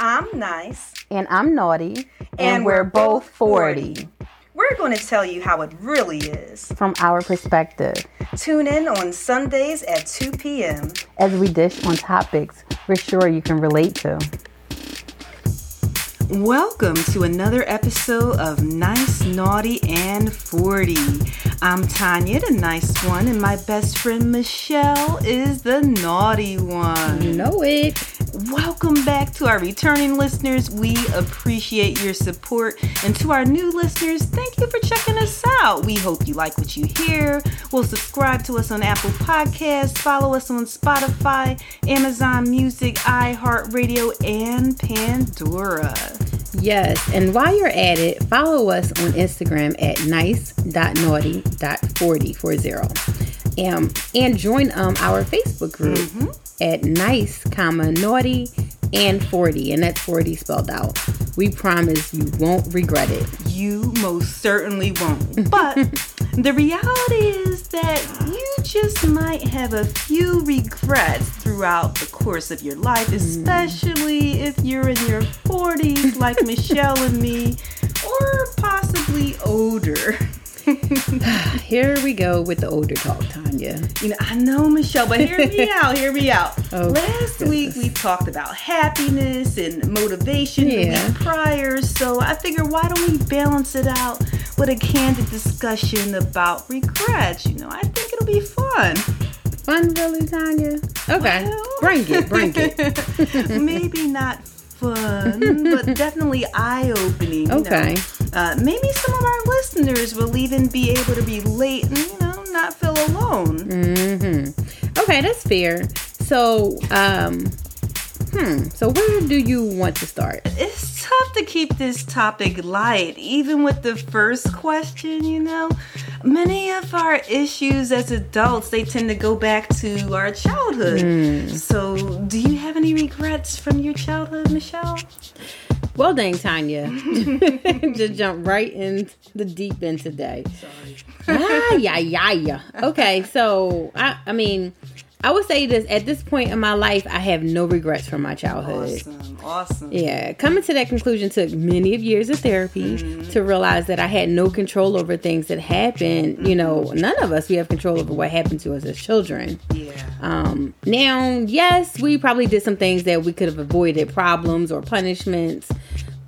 I'm nice. And I'm naughty. And, and we're, we're, both 40. 40. We're going to tell you how it really is. From our perspective. Tune in on Sundays at 2 p.m. As we dish on topics we're sure you can relate to. Welcome to another episode of Nice, Naughty, and 40. I'm Tanya, the nice one, and my best friend Michelle is the naughty one. You know it. Welcome back to our returning listeners. We appreciate your support. And to our new listeners, thank you for checking us out. We hope you like what you hear. We'll subscribe to us on Apple Podcasts, follow us on Spotify, Amazon Music, iHeartRadio, and Pandora. Yes, and while you're at it, follow us on Instagram at nice.naughty.4040. And join um, our Facebook group. Mm-hmm at nice, comma, naughty, and 40, and that's 40 spelled out. We promise you won't regret it. You most certainly won't. But the reality is that you just might have a few regrets throughout the course of your life, mm. especially if you're in your 40s like Michelle and me, or possibly older. Here we go with the older talk, Tanya. You know, I know Michelle, but hear me out. Hear me out. Oh, Last goodness. week we talked about happiness and motivation yeah. week prior, so I figure why don't we balance it out with a candid discussion about regrets? You know, I think it'll be fun. Fun, really, Tanya? Okay, well, bring it, bring it. maybe not fun, but definitely eye opening. Okay. Uh, maybe some of our listeners will even be able to relate and, you know, not feel alone. Mm-hmm. Okay, that's fair. So, um, Hmm. So where do you want to start? It's tough to keep this topic light, even with the first question, you know. Many of our issues as adults, they tend to go back to our childhood. Mm. So do you have any regrets from your childhood, Michelle? Well dang, Tanya. Just jump right in the deep end today. Sorry. ah, yeah, yeah, yeah. Okay, so I I mean I would say this at this point in my life, I have no regrets from my childhood. Awesome, awesome. Yeah, coming to that conclusion took many of years of therapy mm-hmm. to realize that I had no control over things that happened. Mm-hmm. You know, none of us we have control over what happened to us as children. Yeah. Um, now, yes, we probably did some things that we could have avoided problems or punishments,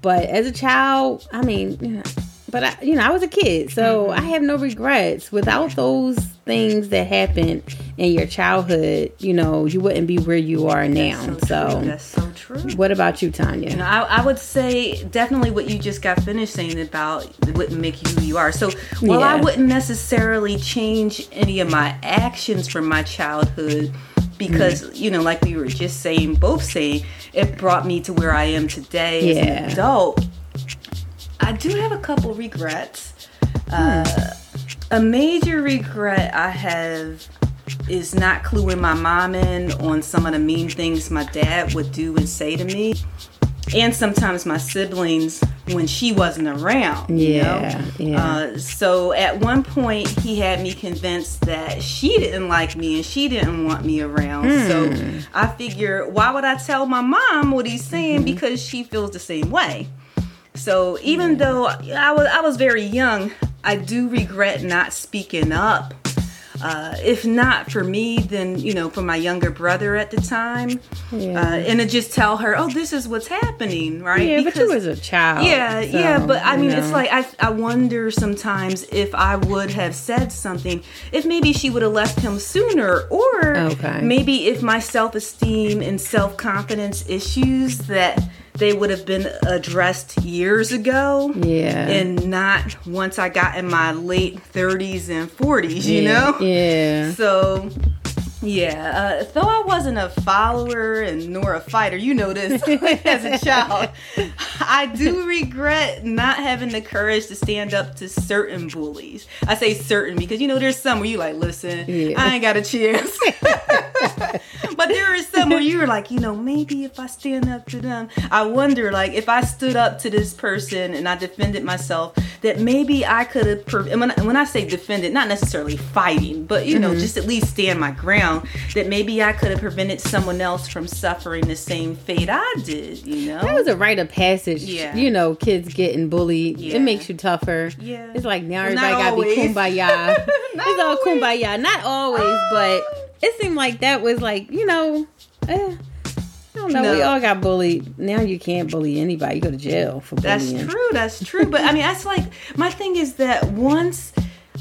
but as a child, I mean. But I, you know, I was a kid, so mm-hmm. I have no regrets. Without those things that happened in your childhood, you know, you wouldn't be where you are now. That's so, so that's so true. What about you, Tanya? You know, I, I, would say definitely what you just got finished saying about wouldn't make you who you are. So while yeah. I wouldn't necessarily change any of my actions from my childhood because mm. you know like we were just saying both saying it brought me to where i am today yeah. as an adult I do have a couple regrets. Uh, a major regret I have is not cluing my mom in on some of the mean things my dad would do and say to me. And sometimes my siblings when she wasn't around. Yeah. You know? yeah. Uh, so at one point, he had me convinced that she didn't like me and she didn't want me around. Hmm. So I figure, why would I tell my mom what he's saying? Mm-hmm. Because she feels the same way. So even though I was I was very young, I do regret not speaking up. Uh, if not for me, then you know, for my younger brother at the time, yeah. uh, and to just tell her, "Oh, this is what's happening," right? Yeah, because, but you was a child. Yeah, so, yeah, but I mean, know. it's like I, I wonder sometimes if I would have said something, if maybe she would have left him sooner, or okay. maybe if my self esteem and self confidence issues that they would have been addressed years ago. Yeah. And not once I got in my late 30s and 40s, you yeah. know? Yeah. So yeah, uh, though I wasn't a follower and nor a fighter, you know this as a child, I do regret not having the courage to stand up to certain bullies. I say certain because you know there's some where you like, listen, yeah. I ain't got a chance. but there is some where you're like, you know, maybe if I stand up to them, I wonder like if I stood up to this person and I defended myself, that maybe I could have. Per- when, I, when I say defended, not necessarily fighting, but you know, mm-hmm. just at least stand my ground that maybe I could have prevented someone else from suffering the same fate I did. You know, that was a rite of passage. Yeah. You know, kids getting bullied. Yeah. It makes you tougher. Yeah. It's like now everybody gotta be kumbaya. it's all kumbaya. Not always, but it seemed like that was like you know. Eh, I don't know. No. We all got bullied. Now you can't bully anybody. You go to jail for bullying. That's true. That's true. But I mean, that's like my thing is that once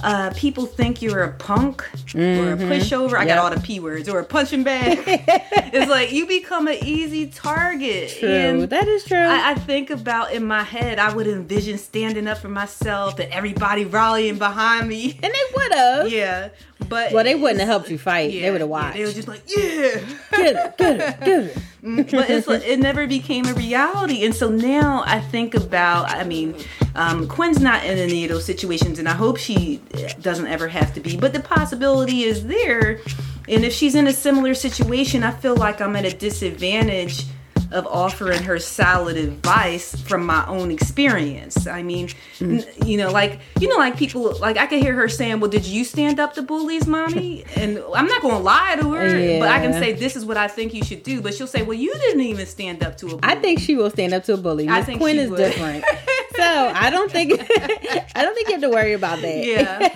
uh, people think you're a punk mm-hmm. or a mm-hmm. pushover. I yep. got all the p words or a punching bag. it's like you become an easy target. True, and that is true. I, I, think about in my head, I would envision standing up for myself and everybody rallying behind me, and they would have. Yeah, but well, they wouldn't have helped you fight. Yeah, they would have watched. Yeah, they were just like, yeah, get it, get it, get it. Mm, but it's like, it never became a reality, and so now I think about. I mean, um, Quinn's not in any of those situations, and I hope she doesn't ever have to be. But the possibility is there, and if she's in a similar situation, I feel like I'm at a disadvantage of offering her solid advice from my own experience. I mean, mm. n- you know, like you know, like people, like I can hear her saying, "Well, did you stand up to bullies, mommy?" And I'm not going to lie to her, yeah. but I can say, "This is what I think you should do." But she'll say, "Well, you didn't even stand up to a." bully. I think she will stand up to a bully. Miss Quinn is would. different. so I don't think I don't think you have to worry about that. Yeah,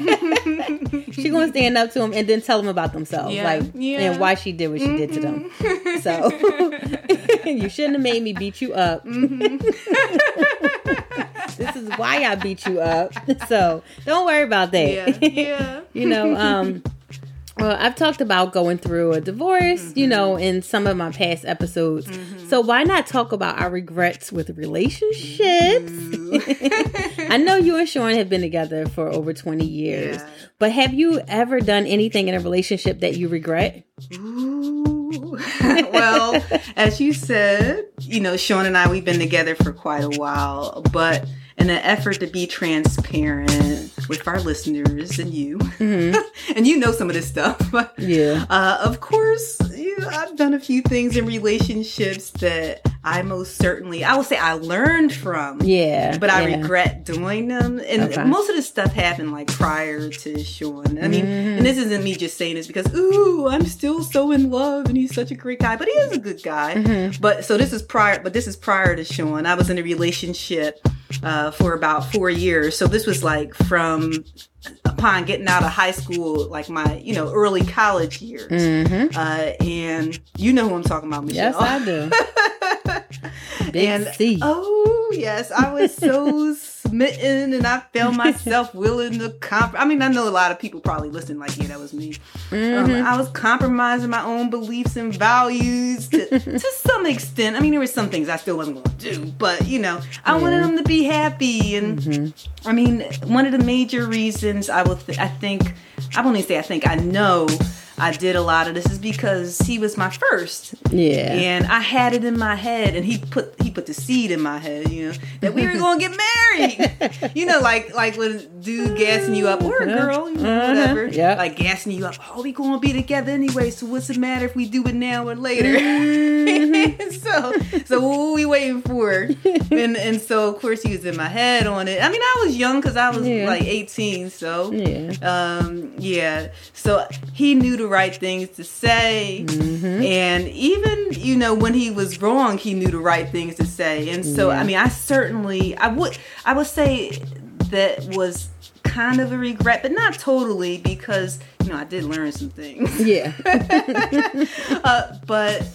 she's gonna stand up to them and then tell them about themselves, yeah. like yeah. and why she did what she mm-hmm. did to them. Mm-hmm. So you shouldn't have made me beat you up. Mm-hmm. this is why I beat you up. So don't worry about that. Yeah, yeah. you know, um, well, I've talked about going through a divorce, mm-hmm. you know, in some of my past episodes. Mm-hmm. So why not talk about our regrets with relationships? I know you and Sean have been together for over 20 years, yeah. but have you ever done anything in a relationship that you regret? well, as you said, you know, Sean and I, we've been together for quite a while, but in an effort to be transparent with our listeners and you, mm-hmm. and you know some of this stuff. yeah. Uh, of course, I've done a few things in relationships that I most certainly, I will say I learned from. Yeah. But I yeah. regret doing them. And okay. most of this stuff happened like prior to Sean. I mean, mm-hmm. and this isn't me just saying this because, ooh, I'm still so in love and he's such a great guy, but he is a good guy. Mm-hmm. But so this is prior, but this is prior to Sean. I was in a relationship uh, for about four years. So this was like from upon getting out of high school, like my, you know, early college years. Mm-hmm. Uh, and you know who I'm talking about, Michelle. Yes, I do. Big and, C. Oh, yes. I was so and I felt myself willing to comp. I mean, I know a lot of people probably listen like, yeah, that was me. Um, mm-hmm. Um, I was compromising my own beliefs and values to, to some extent. I mean, there were some things I still wasn't going to do, but you know, I yeah. wanted them to be happy. And mm-hmm. I mean, one of the major reasons I will, th- I think, I won't even say I think, I know I did a lot of this is because he was my first. Yeah. And I had it in my head and he put he put the seed in my head, you know, that we were gonna get married. you know, like like when dude gassing you up or a girl, you know, uh-huh. whatever. Yeah. Like gassing you up. Oh, we gonna be together anyway, so what's the matter if we do it now or later? Mm-hmm. so so what we waiting for? and and so of course he was in my head on it. I mean I was young because I was yeah. like 18, so yeah. Um yeah. So he knew the right things to say. Mm-hmm. And even, you know, when he was wrong, he knew the right things to say. And so, yeah. I mean, I certainly, I would, I would say that was kind of a regret, but not totally because, you know, I did learn some things. Yeah. uh, but,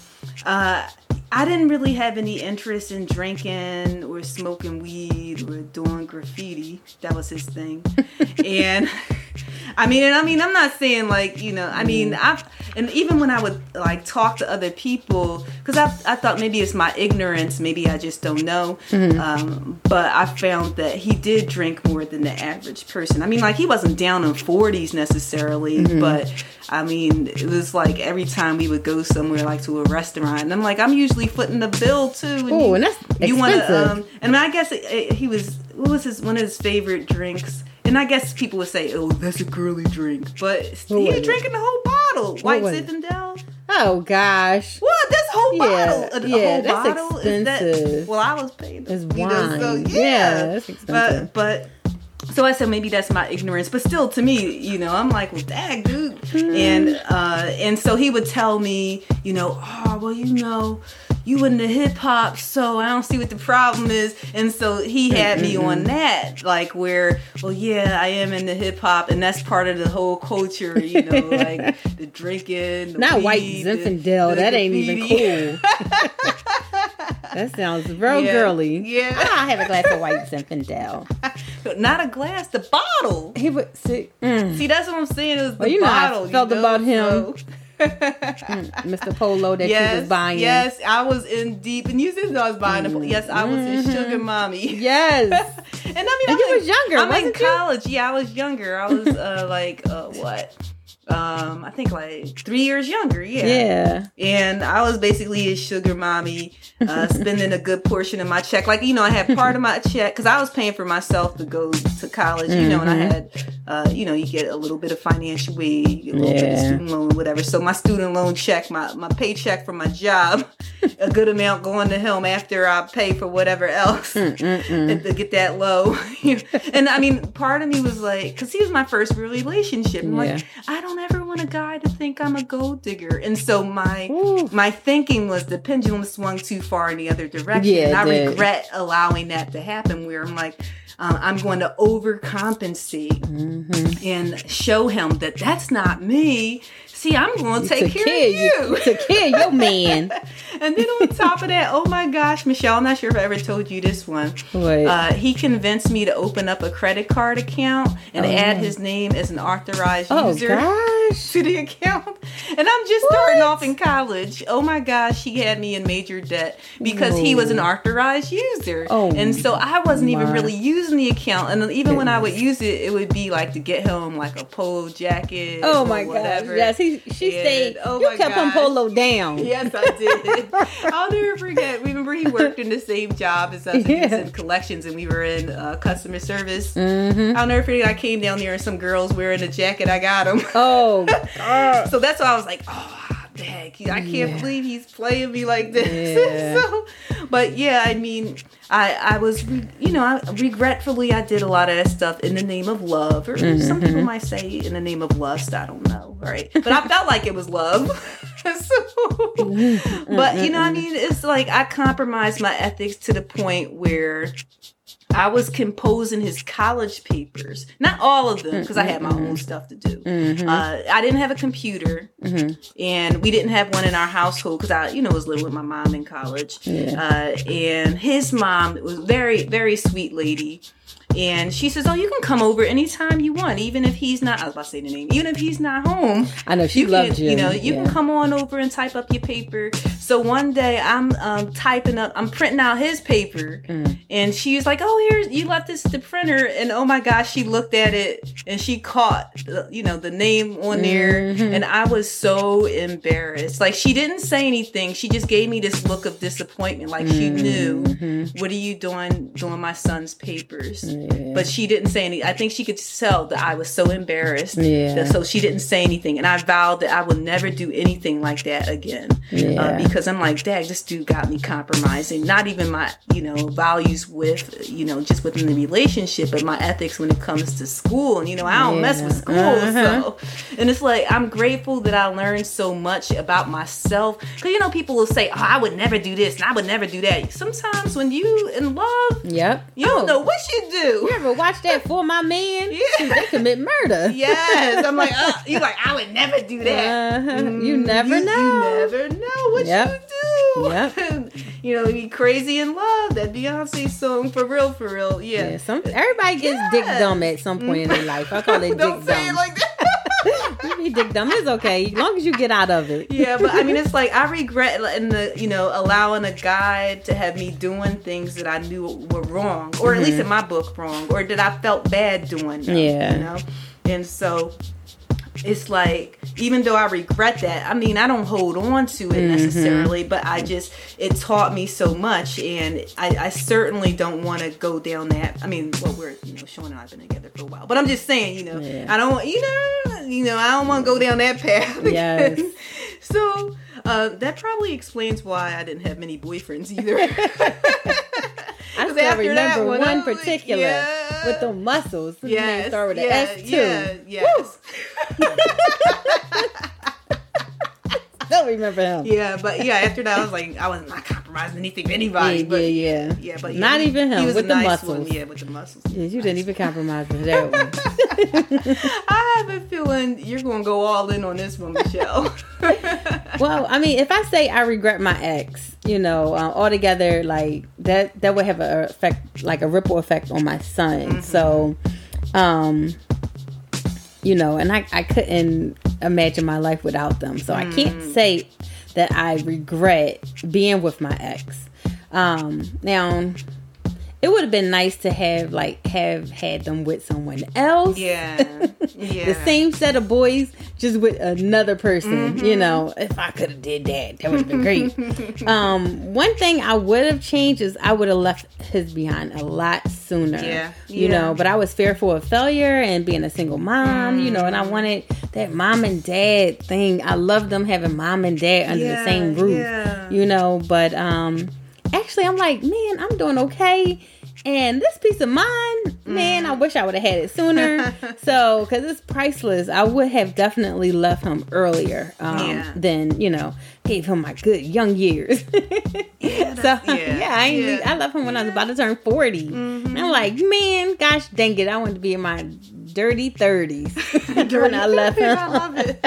uh, I didn't really have any interest in drinking or smoking weed or doing graffiti. That was his thing. and I mean, and I mean, I'm not saying like you know. I mean, I've and even when I would like talk to other people, because I I thought maybe it's my ignorance, maybe I just don't know. Mm-hmm. Um, but I found that he did drink more than the average person. I mean, like he wasn't down in 40s necessarily, mm-hmm. but I mean, it was like every time we would go somewhere, like to a restaurant, and I'm like, I'm usually footing the bill too. Oh, and that's expensive. You want to? Um, and I guess it, it, he was. What was his one of his favorite drinks? And I guess people would say, "Oh, that's a girly drink," but he was drinking the whole bottle. White Zinfandel. Oh gosh! What? This whole yeah, bottle? Yeah, whole that's bottle? expensive. That, well, I was paying. It's wine. Know, so, yeah. yeah, that's expensive. But, but so I said maybe that's my ignorance, but still to me, you know, I'm like, well, dang, dude. Mm. And uh, and so he would tell me, you know, oh, well, you know, you into hip hop, so I don't see what the problem is. And so he had me on mm-hmm. that, like where, well, yeah, I am into hip hop, and that's part of the whole culture, you know, like the drinking, the not weed, white Zinfandel. The, that ain't even cool. that sounds real yeah, girly. Yeah, I have a glass of white Zinfandel. Not a glass, the bottle. He would see. Mm. See, that's what I'm saying. It was the well, you know bottle. I felt you know? about him. So. Mr. Polo that yes, you was buying. Yes, I was in deep, and you said I was buying. Mm-hmm. Yes, I was mm-hmm. a sugar mommy. Yes, and I mean, and you was younger. I'm in college. You? Yeah, I was younger. I was uh, like uh, what? Um, I think like three years younger. Yeah. Yeah. And I was basically a sugar mommy, uh, spending a good portion of my check. Like, you know, I had part of my check because I was paying for myself to go to college, you know, and I mm-hmm. had, uh, you know, you get a little bit of financial aid, a little yeah. bit of student loan, whatever. So my student loan check, my, my paycheck from my job, a good amount going to him after I pay for whatever else and to get that low. and I mean, part of me was like, because he was my first real relationship. I'm yeah. like, I don't don't ever want a guy to think I'm a gold digger. And so my Ooh. my thinking was the pendulum swung too far in the other direction. Yeah, and I did. regret allowing that to happen where I'm like, um, I'm going to overcompensate mm-hmm. and show him that that's not me. See, I'm going to take care, of you. you. Take care of your man. and then on top of that, oh my gosh, Michelle, I'm not sure if I ever told you this one. What? Uh, he convinced me to open up a credit card account and oh. add his name as an authorized oh, user. Gosh. To the account. And I'm just what? starting off in college. Oh my gosh, he had me in major debt because Whoa. he was an authorized user. Oh, and so I wasn't my. even really using the account. And even when I would use it, it would be like to get him like a polo jacket. Oh my gosh. Yes, he she stayed. Oh you kept gosh. him polo down. Yes, I did. I'll never forget. Remember, he worked in the same job as us. Yeah. He was in collections, and we were in uh, customer service. Mm-hmm. I'll never forget. I came down there, and some girls wearing a jacket. I got him. Oh, so that's why I was like, oh. Heck, I can't yeah. believe he's playing me like this. Yeah. so, but yeah, I mean, I I was you know I, regretfully I did a lot of that stuff in the name of love, or mm-hmm. some people might say in the name of lust. I don't know, right? But I felt like it was love. so, but you know, I mean, it's like I compromised my ethics to the point where I was composing his college papers. Not all of them, because I had my own mm-hmm. stuff to do. Mm-hmm. Uh, I didn't have a computer, mm-hmm. and we didn't have one in our household because I, you know, was living with my mom in college. Yeah. Uh, and his mom was very, very sweet lady and she says, "Oh, you can come over anytime you want, even if he's not." I was about to say the name. Even if he's not home, I know she you loved can, you. You know, you yeah. can come on over and type up your paper. So one day I'm um, typing up, I'm printing out his paper, mm. and she was like, "Oh, here's you left this at the printer," and oh my gosh, she looked at it and she caught, you know, the name on there, mm-hmm. and I was so embarrassed. Like she didn't say anything. She just gave me this look of disappointment, like mm-hmm. she knew, mm-hmm. "What are you doing doing my son's papers?" But she didn't say anything. I think she could tell that I was so embarrassed. Yeah. That, so she didn't say anything. And I vowed that I would never do anything like that again. Uh, yeah. Uh, because I'm like, Dad, this dude got me compromising. Not even my, you know, values with, you know, just within the relationship, but my ethics when it comes to school. And, you know, I don't yeah. mess with school. Uh-huh. So, and it's like, I'm grateful that I learned so much about myself. Because, you know, people will say, oh, I would never do this and I would never do that. Sometimes when you in love, yep. you don't oh. know what you do. You ever watch that for my man? Yeah. they commit murder. Yes. I'm like, uh, you like, I would never do that. Uh-huh. Mm, you never you, know. You never know what yep. you do. Yep. you know, be crazy in love. That Beyonce song, for real, for real. Yeah. yeah some everybody gets yes. dick dumb at some point in their life. I call it Don't dick say dumb. It like that. You be dick dumb. It's okay, as long as you get out of it. Yeah, but I mean, it's like I regret in the you know allowing a guy to have me doing things that I knew were wrong, or at mm-hmm. least in my book wrong, or that I felt bad doing. Them, yeah, you know, and so it's like even though I regret that, I mean I don't hold on to it mm-hmm. necessarily, but I just it taught me so much, and I, I certainly don't want to go down that. I mean, well we're you know Sean and I've been together for a while, but I'm just saying you know yeah. I don't you know you know I don't want to go down that path. Yes. so uh, that probably explains why I didn't have many boyfriends either. I still remember one, one particular. Yeah with the muscles. His yes, name start with yeah, an S too. Yeah, yes. Don't remember him. Yeah, but yeah, after that I was like I was not compromising anything with anybody. Yeah, but, yeah, yeah. Yeah, but Not he, even him, he was with a the nice muscles. One. Yeah, with the muscles. Yeah, you didn't even compromise with that one. I have a feeling you're going to go all in on this one, Michelle. well, I mean, if I say I regret my ex, you know, uh, altogether, like that, that would have a effect, like a ripple effect on my son. Mm-hmm. So, um, you know, and I, I couldn't imagine my life without them. So I can't Mm. say that I regret being with my ex. Um, now, it would have been nice to have like have had them with someone else. yeah, yeah. The same set of boys, just with another person. Mm-hmm. You know, if I could have did that, that would have been great. um, one thing I would have changed is I would have left his behind a lot sooner. Yeah, you yeah. know. But I was fearful of failure and being a single mom. You know, and I Mm. wanted that mom and dad thing. I love them having mom and dad under the same roof. yeah. You know, but um, actually, I'm like, man, I'm doing okay. And this peace of mind, man, I wish I would have had it sooner. so, because it's priceless, I would have definitely left him earlier um, Yeah. than, you know, gave him my good young years. so, yeah, yeah, I, yeah. I left him when I was about to turn 40. And I'm like, man, gosh dang it, I wanted to be in my dirty 30s when I left him I love it.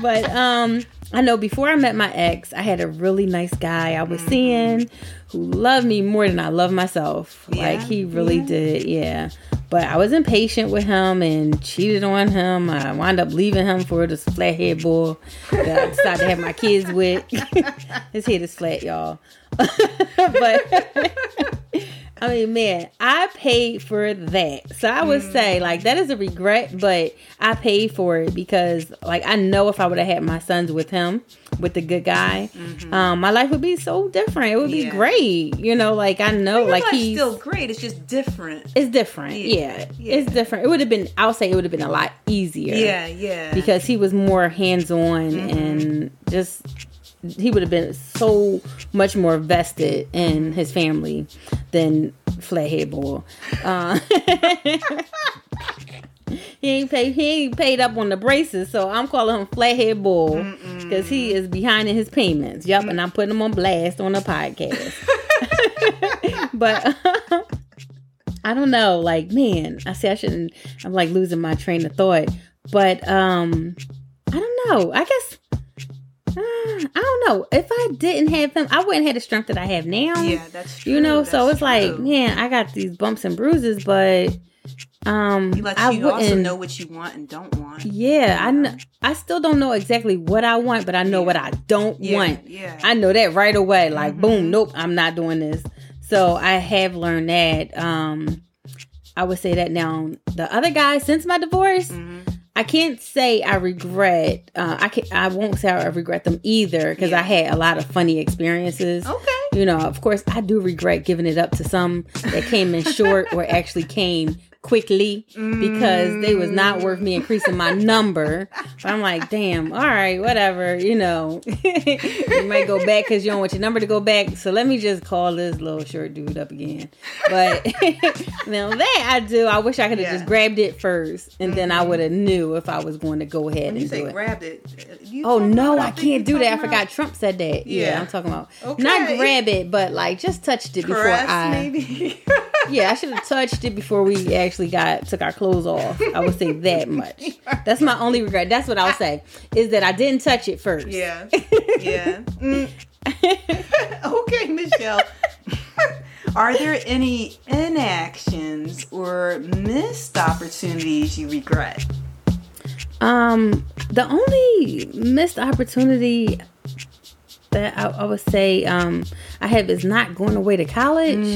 But um I know before I met my ex, I had a really nice guy I was seeing who loved me more than I love myself. Yeah, Like he really yeah. did, yeah. But I was impatient with him and cheated on him. I wound up leaving him for this flathead boy that I decided to have my kids with. His head is flat, y'all. but I mean, man, I paid for that. So I would say, like, that is a regret, but I paid for it because, like, I know if I would have had my sons with him, with the good guy, um, my life would be so different. It would be great. You know, like, I know, like, he's still great. It's just different. it's different. Yeah, Yeah, yeah. it's different. It would have been, I'll say, it would have been a lot easier. Yeah, yeah. Because he was more hands on Mm-hmm. and just he would have been so much more vested in his family than Flathead Boy. Uh, he ain't paid he ain't paid up on the braces, so I'm calling him Flathead Bull because he is behind in his payments. Yep, and I'm putting him on blast on the podcast. but I don't know, like man, I see I shouldn't. I'm like losing my train of thought, but um, I don't know. I guess. I don't know. If I didn't have him, I wouldn't have the strength that I have now. yeah, that's true. You know, so That's it's like, man, I got these bumps and bruises, but um, you let I you also know what you want and don't want. yeah, I Yeah. kn- I still don't know exactly what I want, but I know Yeah. what I don't Yeah, want. yeah. I know that right away. Like, Mhm. boom, nope, I'm not doing this. So I have learned that. Um, I would say that now. The other guy, since my divorce, Mhm. I can't say I regret. Uh, I can. I won't say I regret them either because Yeah. I had a lot of funny experiences. Okay. You know, of course, I do regret giving it up to some that came in short or actually came quickly because they was not mm. worth me increasing my number. But I'm like, damn, all right, whatever. You know, you might go back because you don't want your number to go back. So let me just call this little short dude up again. But now that I do, I wish I could have Yeah. just grabbed it first, and then I mm-hmm. would have knew if I was going to go ahead When you and say do it. grabbed it. Oh no, about- I can't do that. I forgot Trump said that. Yeah, Yeah. I'm talking about Okay. not grab it, but like just touched it before I. maybe. Yeah, I should have touched it before we actually got took our clothes off. I would say that much. That's my only regret. That's what I'll say is that I didn't touch it first. yeah. Yeah. Mm. okay, Michelle. Are there any inactions or missed opportunities you regret? Um, the only missed opportunity that I, I would say um I have is not going away to college.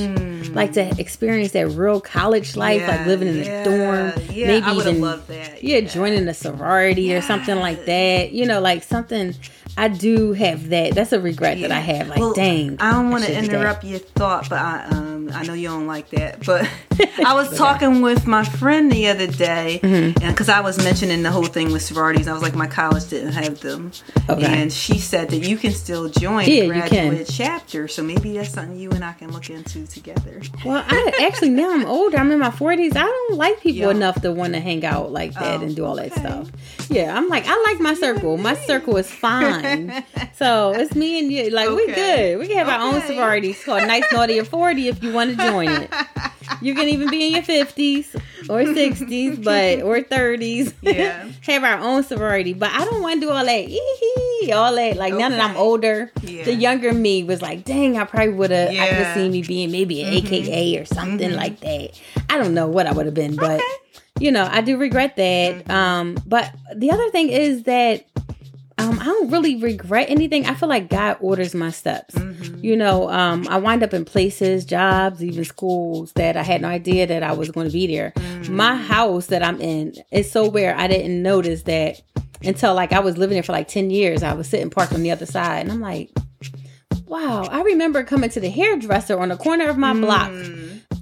Like to experience that real college life, like Mm. Living in yeah, a dorm, yeah, maybe I even loved that, Yeah, yeah. joining a sorority or something like that. You know, like something I do have that. That's a regret yeah. that I have. Like, well, dang. I don't want to interrupt your thought, but I um I know you don't like that. But I was talking with my friend the other day, mm-hmm. and because I was mentioning the whole thing with sororities, I was like, my college didn't have them, okay. and she said that you can still join yeah, graduate chapter. So maybe that's something you and I can look into together. Well, I actually now I'm older. I'm in my 40s. I don't like people yeah. enough to want to hang out like that oh, and do all that stuff. Yeah, I'm like I like my circle. My circle is fine. so it's me and you. Like okay. we good. We can have okay. our own sorority. It's called Nice Naughty or 40 if you want to join it. You can even be in your 50s or 60s, but or 30s. Yeah. have our own sorority. But I don't want to do all that. all that. Like now that I'm older, yeah. the younger me was like, dang, I probably would have. Yeah. I could have seen me being maybe an mm-hmm. AKA or something mm-hmm. like that. I don't know what I would have been, but you know, I do regret that. Mm-hmm. Um, but the other thing is that um, I don't really regret anything. I feel like God orders my steps. Mm-hmm. You know, um, I wind up in places, jobs, even schools that I had no idea that I was going to be there. Mm-hmm. My house that I'm in is so where I didn't notice that until like I was living there for like 10 years. I was sitting parked on the other side and I'm like, wow, I remember coming to the hairdresser on the corner of my mm. block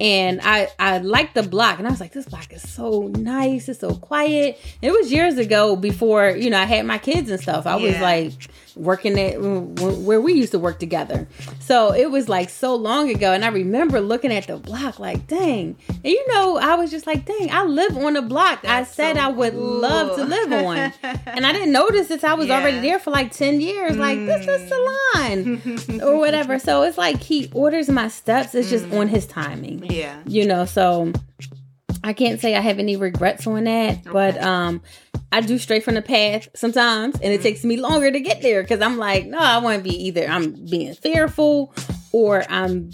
and I I liked the block, and I was like, this block is so nice, it's so quiet. It was years ago before you know I had my kids and stuff. I yeah. was like working at where we used to work together, so it was like so long ago, and I remember looking at the block like, dang, and you know I was just like, dang, I live on a block That's I said so I would cool. love to live on, and I didn't notice that I was yeah. already there for like ten years. Mm. Like this is the line or whatever. So it's like he orders my steps. It's just mm. on his timing. Yeah. You know, so I can't say I have any regrets on that, okay. but um I do straight from the path sometimes and it mm-hmm. takes me longer to get there cuz I'm like, no, I want to be either I'm being fearful or I'm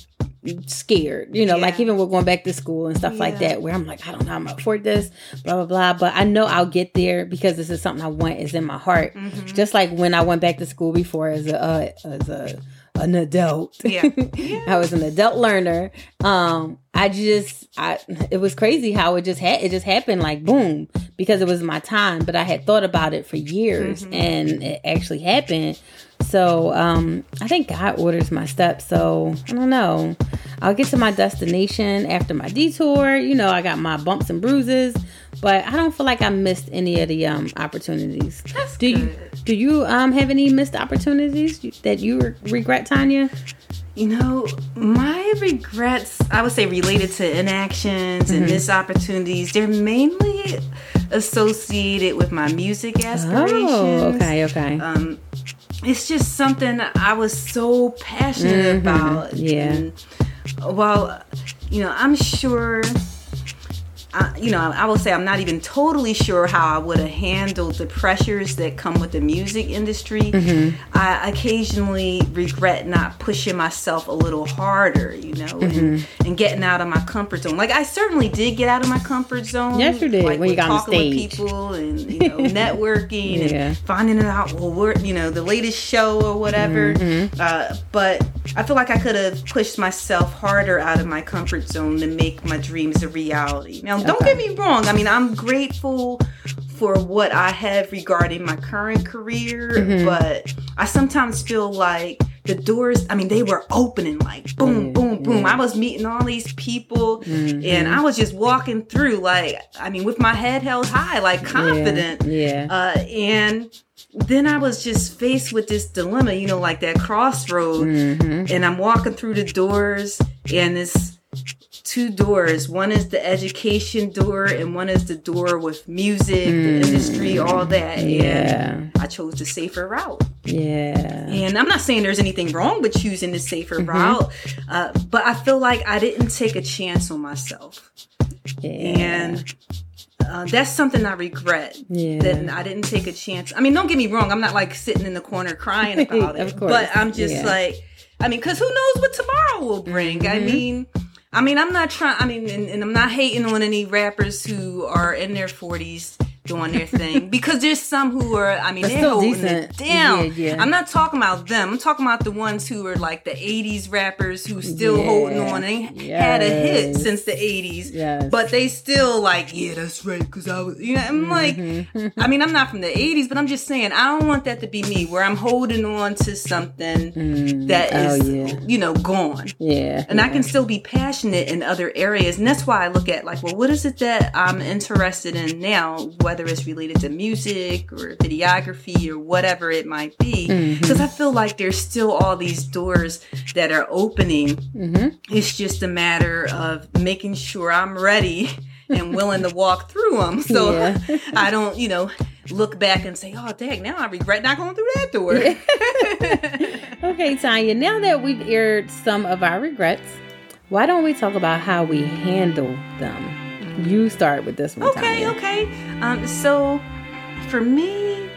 scared, you know, yeah. like even we're going back to school and stuff yeah. like that, where I'm like, I don't know, I'm gonna afford this, blah blah blah. But I know I'll get there because this is something I want is in my heart. Mm-hmm. Just like when I went back to school before as a uh, as a an adult. Yeah. yeah. I was an adult learner. Um, I just, I, it was crazy how it just had, it just happened like boom, because it was my time, but I had thought about it for years mm-hmm. and it actually happened. So, um, I think God orders my steps. So I don't know. I'll get to my destination after my detour. You know, I got my bumps and bruises, but I don't feel like I missed any of the, um, opportunities. That's do good. you, do you um have any missed opportunities that you regret, Tanya? You know, my regrets, I would say related to inactions and mm-hmm. missed opportunities, they're mainly associated with my music aspirations. Oh, okay, okay. Um, it's just something I was so passionate mm-hmm. about. Yeah. And, well, you know, I'm sure I, you know, I will say I'm not even totally sure how I would have handled the pressures that come with the music industry. Mm-hmm. I occasionally regret not pushing myself a little harder, you know, mm-hmm. and, and, getting out of my comfort zone. Like I certainly did get out of my comfort zone. Yes, you did. Like, when you got talking on stage. with people and you know networking yeah. and finding out well, we're you know the latest show or whatever. Mm-hmm. Uh, but I feel like I could have pushed myself harder out of my comfort zone to make my dreams a reality. Now don't get me wrong. I mean, I'm grateful for what I have regarding my current career, mm-hmm. but I sometimes feel like the doors, I mean, they were opening like boom, boom, boom. I was meeting all these people mm-hmm. and I was just walking through, like, I mean, with my head held high, like confident. Yeah. yeah. Uh, and then I was just faced with this dilemma, you know, like that crossroad. Mm-hmm. And I'm walking through the doors and this two doors. One is the education door, and one is the door with music, mm. the industry, all that. Yeah. And I chose the safer route. Yeah. And I'm not saying there's anything wrong with choosing the safer mm-hmm. route, uh, but I feel like I didn't take a chance on myself. Yeah. And uh, that's something I regret. Yeah. That I didn't take a chance. I mean, don't get me wrong. I'm not like sitting in the corner crying about it. But I'm just yeah. like, I mean, because who knows what tomorrow will bring? Mm-hmm. I mean, I mean, I'm not trying. I mean, and, and, I'm not hating on any rappers who are in their 40s doing their thing because there's some who are I mean but they're holding decent. it down. Yeah, yeah. I'm not talking about them. I'm talking about the ones who are like the 80s rappers who still yeah. holding on. They yes. had a hit since the 80s, yes. but they still like yeah that's right because I was you know I'm mm-hmm. like I mean I'm not from the 80s, but I'm just saying I don't want that to be me where I'm holding on to something mm. that oh, is you know gone. Yeah, and I can still be passionate in other areas, and that's why I look at like well what is it that I'm interested in now. What whether it's related to music or videography or whatever it might be. Because mm-hmm. I feel like there's still all these doors that are opening. Mm-hmm. It's just a matter of making sure I'm ready and willing to walk through them. So yeah. I don't, you know, look back and say, oh, dang, now I regret not going through that door. okay, Tanya, now that we've aired some of our regrets, why don't we talk about how we handle them? You start with this one. Okay, Tanya. okay. Um, so for me,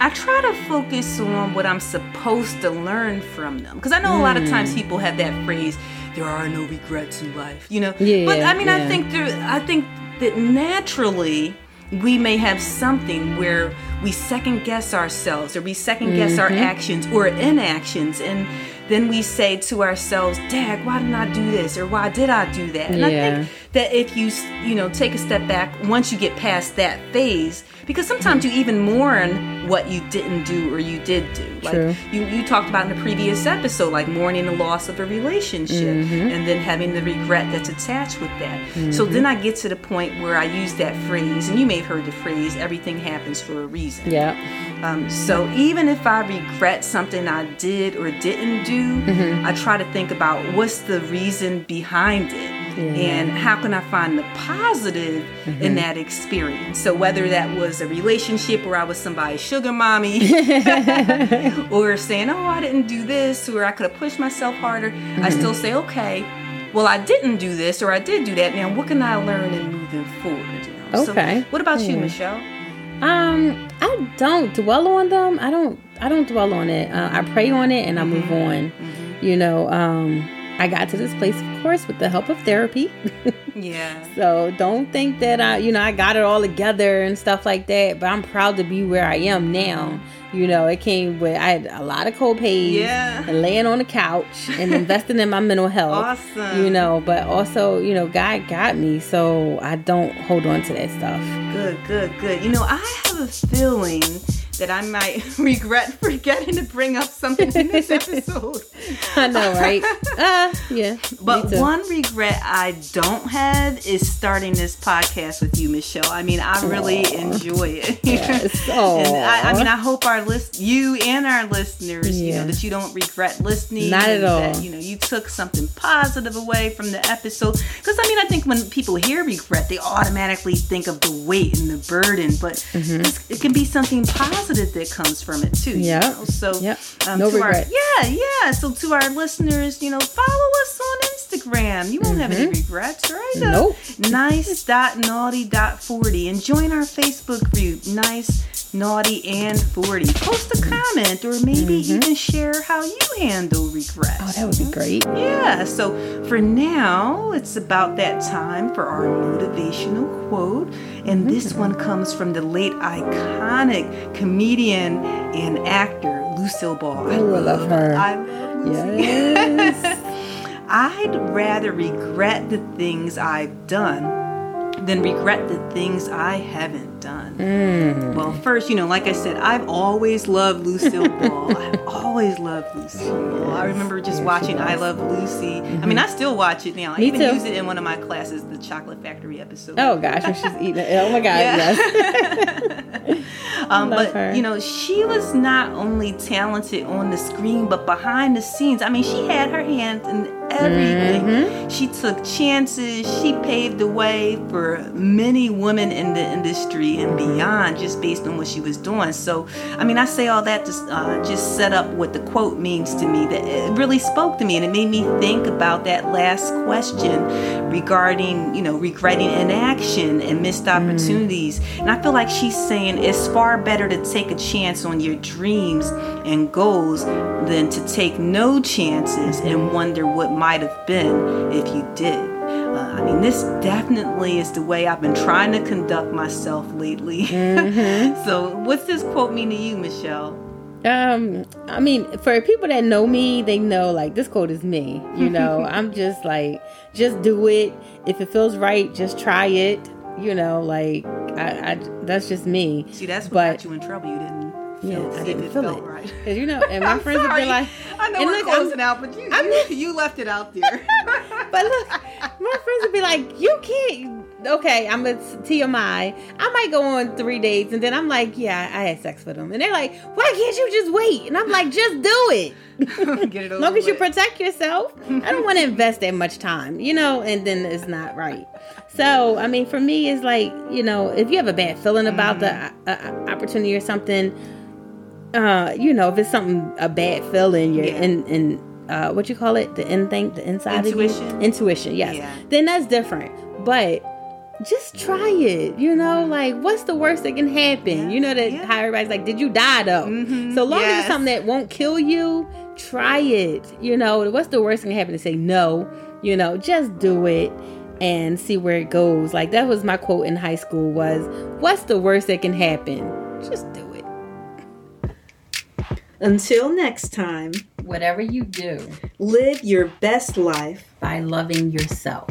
I try to focus on what I'm supposed to learn from them because I know mm. a lot of times hmm. people have that phrase, "There are no regrets in life," you know. Yeah, but I mean, yeah. I think there, I think that naturally we may have something where we second guess ourselves or we second guess mm-hmm. our actions or inactions and then we say to ourselves, Dad, why didn't I do this? Or why did I do that? And yeah. I think that if you, you know, take a step back, once you get past that phase, because sometimes you even mourn what you didn't do or you did do. Like True. you, you talked about in the previous episode, like mourning the loss of a relationship mm-hmm. and then having the regret that's attached with that. Mm-hmm. So then I get to the point where I use that phrase, and you may have heard the phrase, everything happens for a reason. Yeah. Um, so even if I regret something I did or didn't do, mm-hmm. I try to think about what's the reason behind it. And how can I find the positive mm-hmm. in that experience? So, whether that was a relationship where I was somebody's sugar mommy, or saying, Oh, I didn't do this, or I could have pushed myself harder, mm-hmm. I still say, Okay, well, I didn't do this, or I did do that. Now, what can I learn in moving forward? You know? Okay. So, what about you, Michelle? Um, I don't dwell on them. I don't. I don't dwell on it. Uh, I pray on it and I move mm-hmm. on. Mm-hmm. You know. Um, I got to this place, of course, with the help of therapy. yeah. So don't think that I, you know, I got it all together and stuff like that. But I'm proud to be where I am now. You know, it came with I had a lot of co-pays yeah. and laying on the couch and investing in my mental health. Awesome. You know, but also, you know, God got me, so I don't hold on to that stuff. Good, good, good. You know, I have a feeling that I might regret forgetting to bring up something in this episode. I know, right? uh, yeah. But one regret I don't have is starting this podcast with you, Michelle. I mean, I really Aww. enjoy it. Yes. and I, I, mean, I hope our list, you and our listeners, yeah. you know, that you don't regret listening. Not at all. That, you know, you took something positive away from the episode. Because I mean, I think when people hear regret, they automatically think of the weight and the burden, but mm-hmm. it can be something positive positive that comes from it too. Yeah. You know? So yep. um, no regret. Our, yeah, yeah. So to our listeners, you know, follow us on Instagram. You won't mm-hmm. have any mm-hmm. regrets, right? Nope. nice dot naughty dot forty, and join our Facebook group. Nice naughty and 40 post a comment or maybe mm-hmm. even share how you handle regret. oh that would be great. Yeah so for now it's about that time for our motivational quote. And mm-hmm. this one comes from the late iconic comedian and actor lucille ball. I, love, love her. I love yes. I'd rather regret the things i've done than regret the things i haven't done. Mm. Well, first, you know, like I said, I've always loved Lucille Ball. I've always loved Lucille Ball. I remember just watching I Love Lucy. Mm-hmm. I mean, I still watch it now. I Me even too. use it in one of my classes, the Chocolate Factory episode. Oh gosh, when she's eating it. Oh my god, yes. um, but her. you know, she was not only talented on the screen, but behind the scenes. I mean, she had her hand in everything. Mm-hmm. She took chances. She paved the way for many women in the industry and beyond just based on what she was doing. So, I mean, I say all that to uh, just set up what the quote means to me. That it really spoke to me and it made me think about that last question regarding, you know, regretting inaction and missed mm. opportunities. Mm. And I feel like she's saying it's far better to take a chance on your dreams and goals than to take no chances and wonder what might have been if you did. Uh, I mean, this definitely is the way I've been trying to conduct myself lately. Mm-hmm. so, what's this quote mean to you, Michelle? Um, I mean, for people that know me, they know like this quote is me. You know, I'm just like, just do it. If it feels right, just try it. You know, like I, I that's just me. See, that's what but, got you in trouble. You didn't yeah, I didn't feel it. Right. Cause you know, and my friends have been like, I know we're look, closing I'm, out, but you, you, you left it out there. but look, my friends would be like, you can't. Okay, I'm a TMI. I might go on three dates, and then I'm like, yeah, I had sex with them, and they're like, why can't you just wait? And I'm like, just do it. Get it over long as you protect yourself. I don't want to invest that much time, you know, and then it's not right. So, I mean, for me, it's like, you know, if you have a bad feeling about the uh, opportunity or something, uh, you know, if it's something a bad feeling, you're yeah. in in uh, what you call it, the in thing, the inside intuition, of you, intuition, yes. Yeah. Then that's different, but just try it. You know, mm-hmm. like what's the worst that can happen? Yeah. You know that how everybody's like, did you die though? Mm-hmm. So long yes. as it's something that won't kill you, try it. You know, what's the worst that can happen? To say no. You know, just do it and see where it goes. Like that was my quote in high school was, "What's the worst that can happen? Just do it." Until next time, whatever you do, live your best life by loving yourself.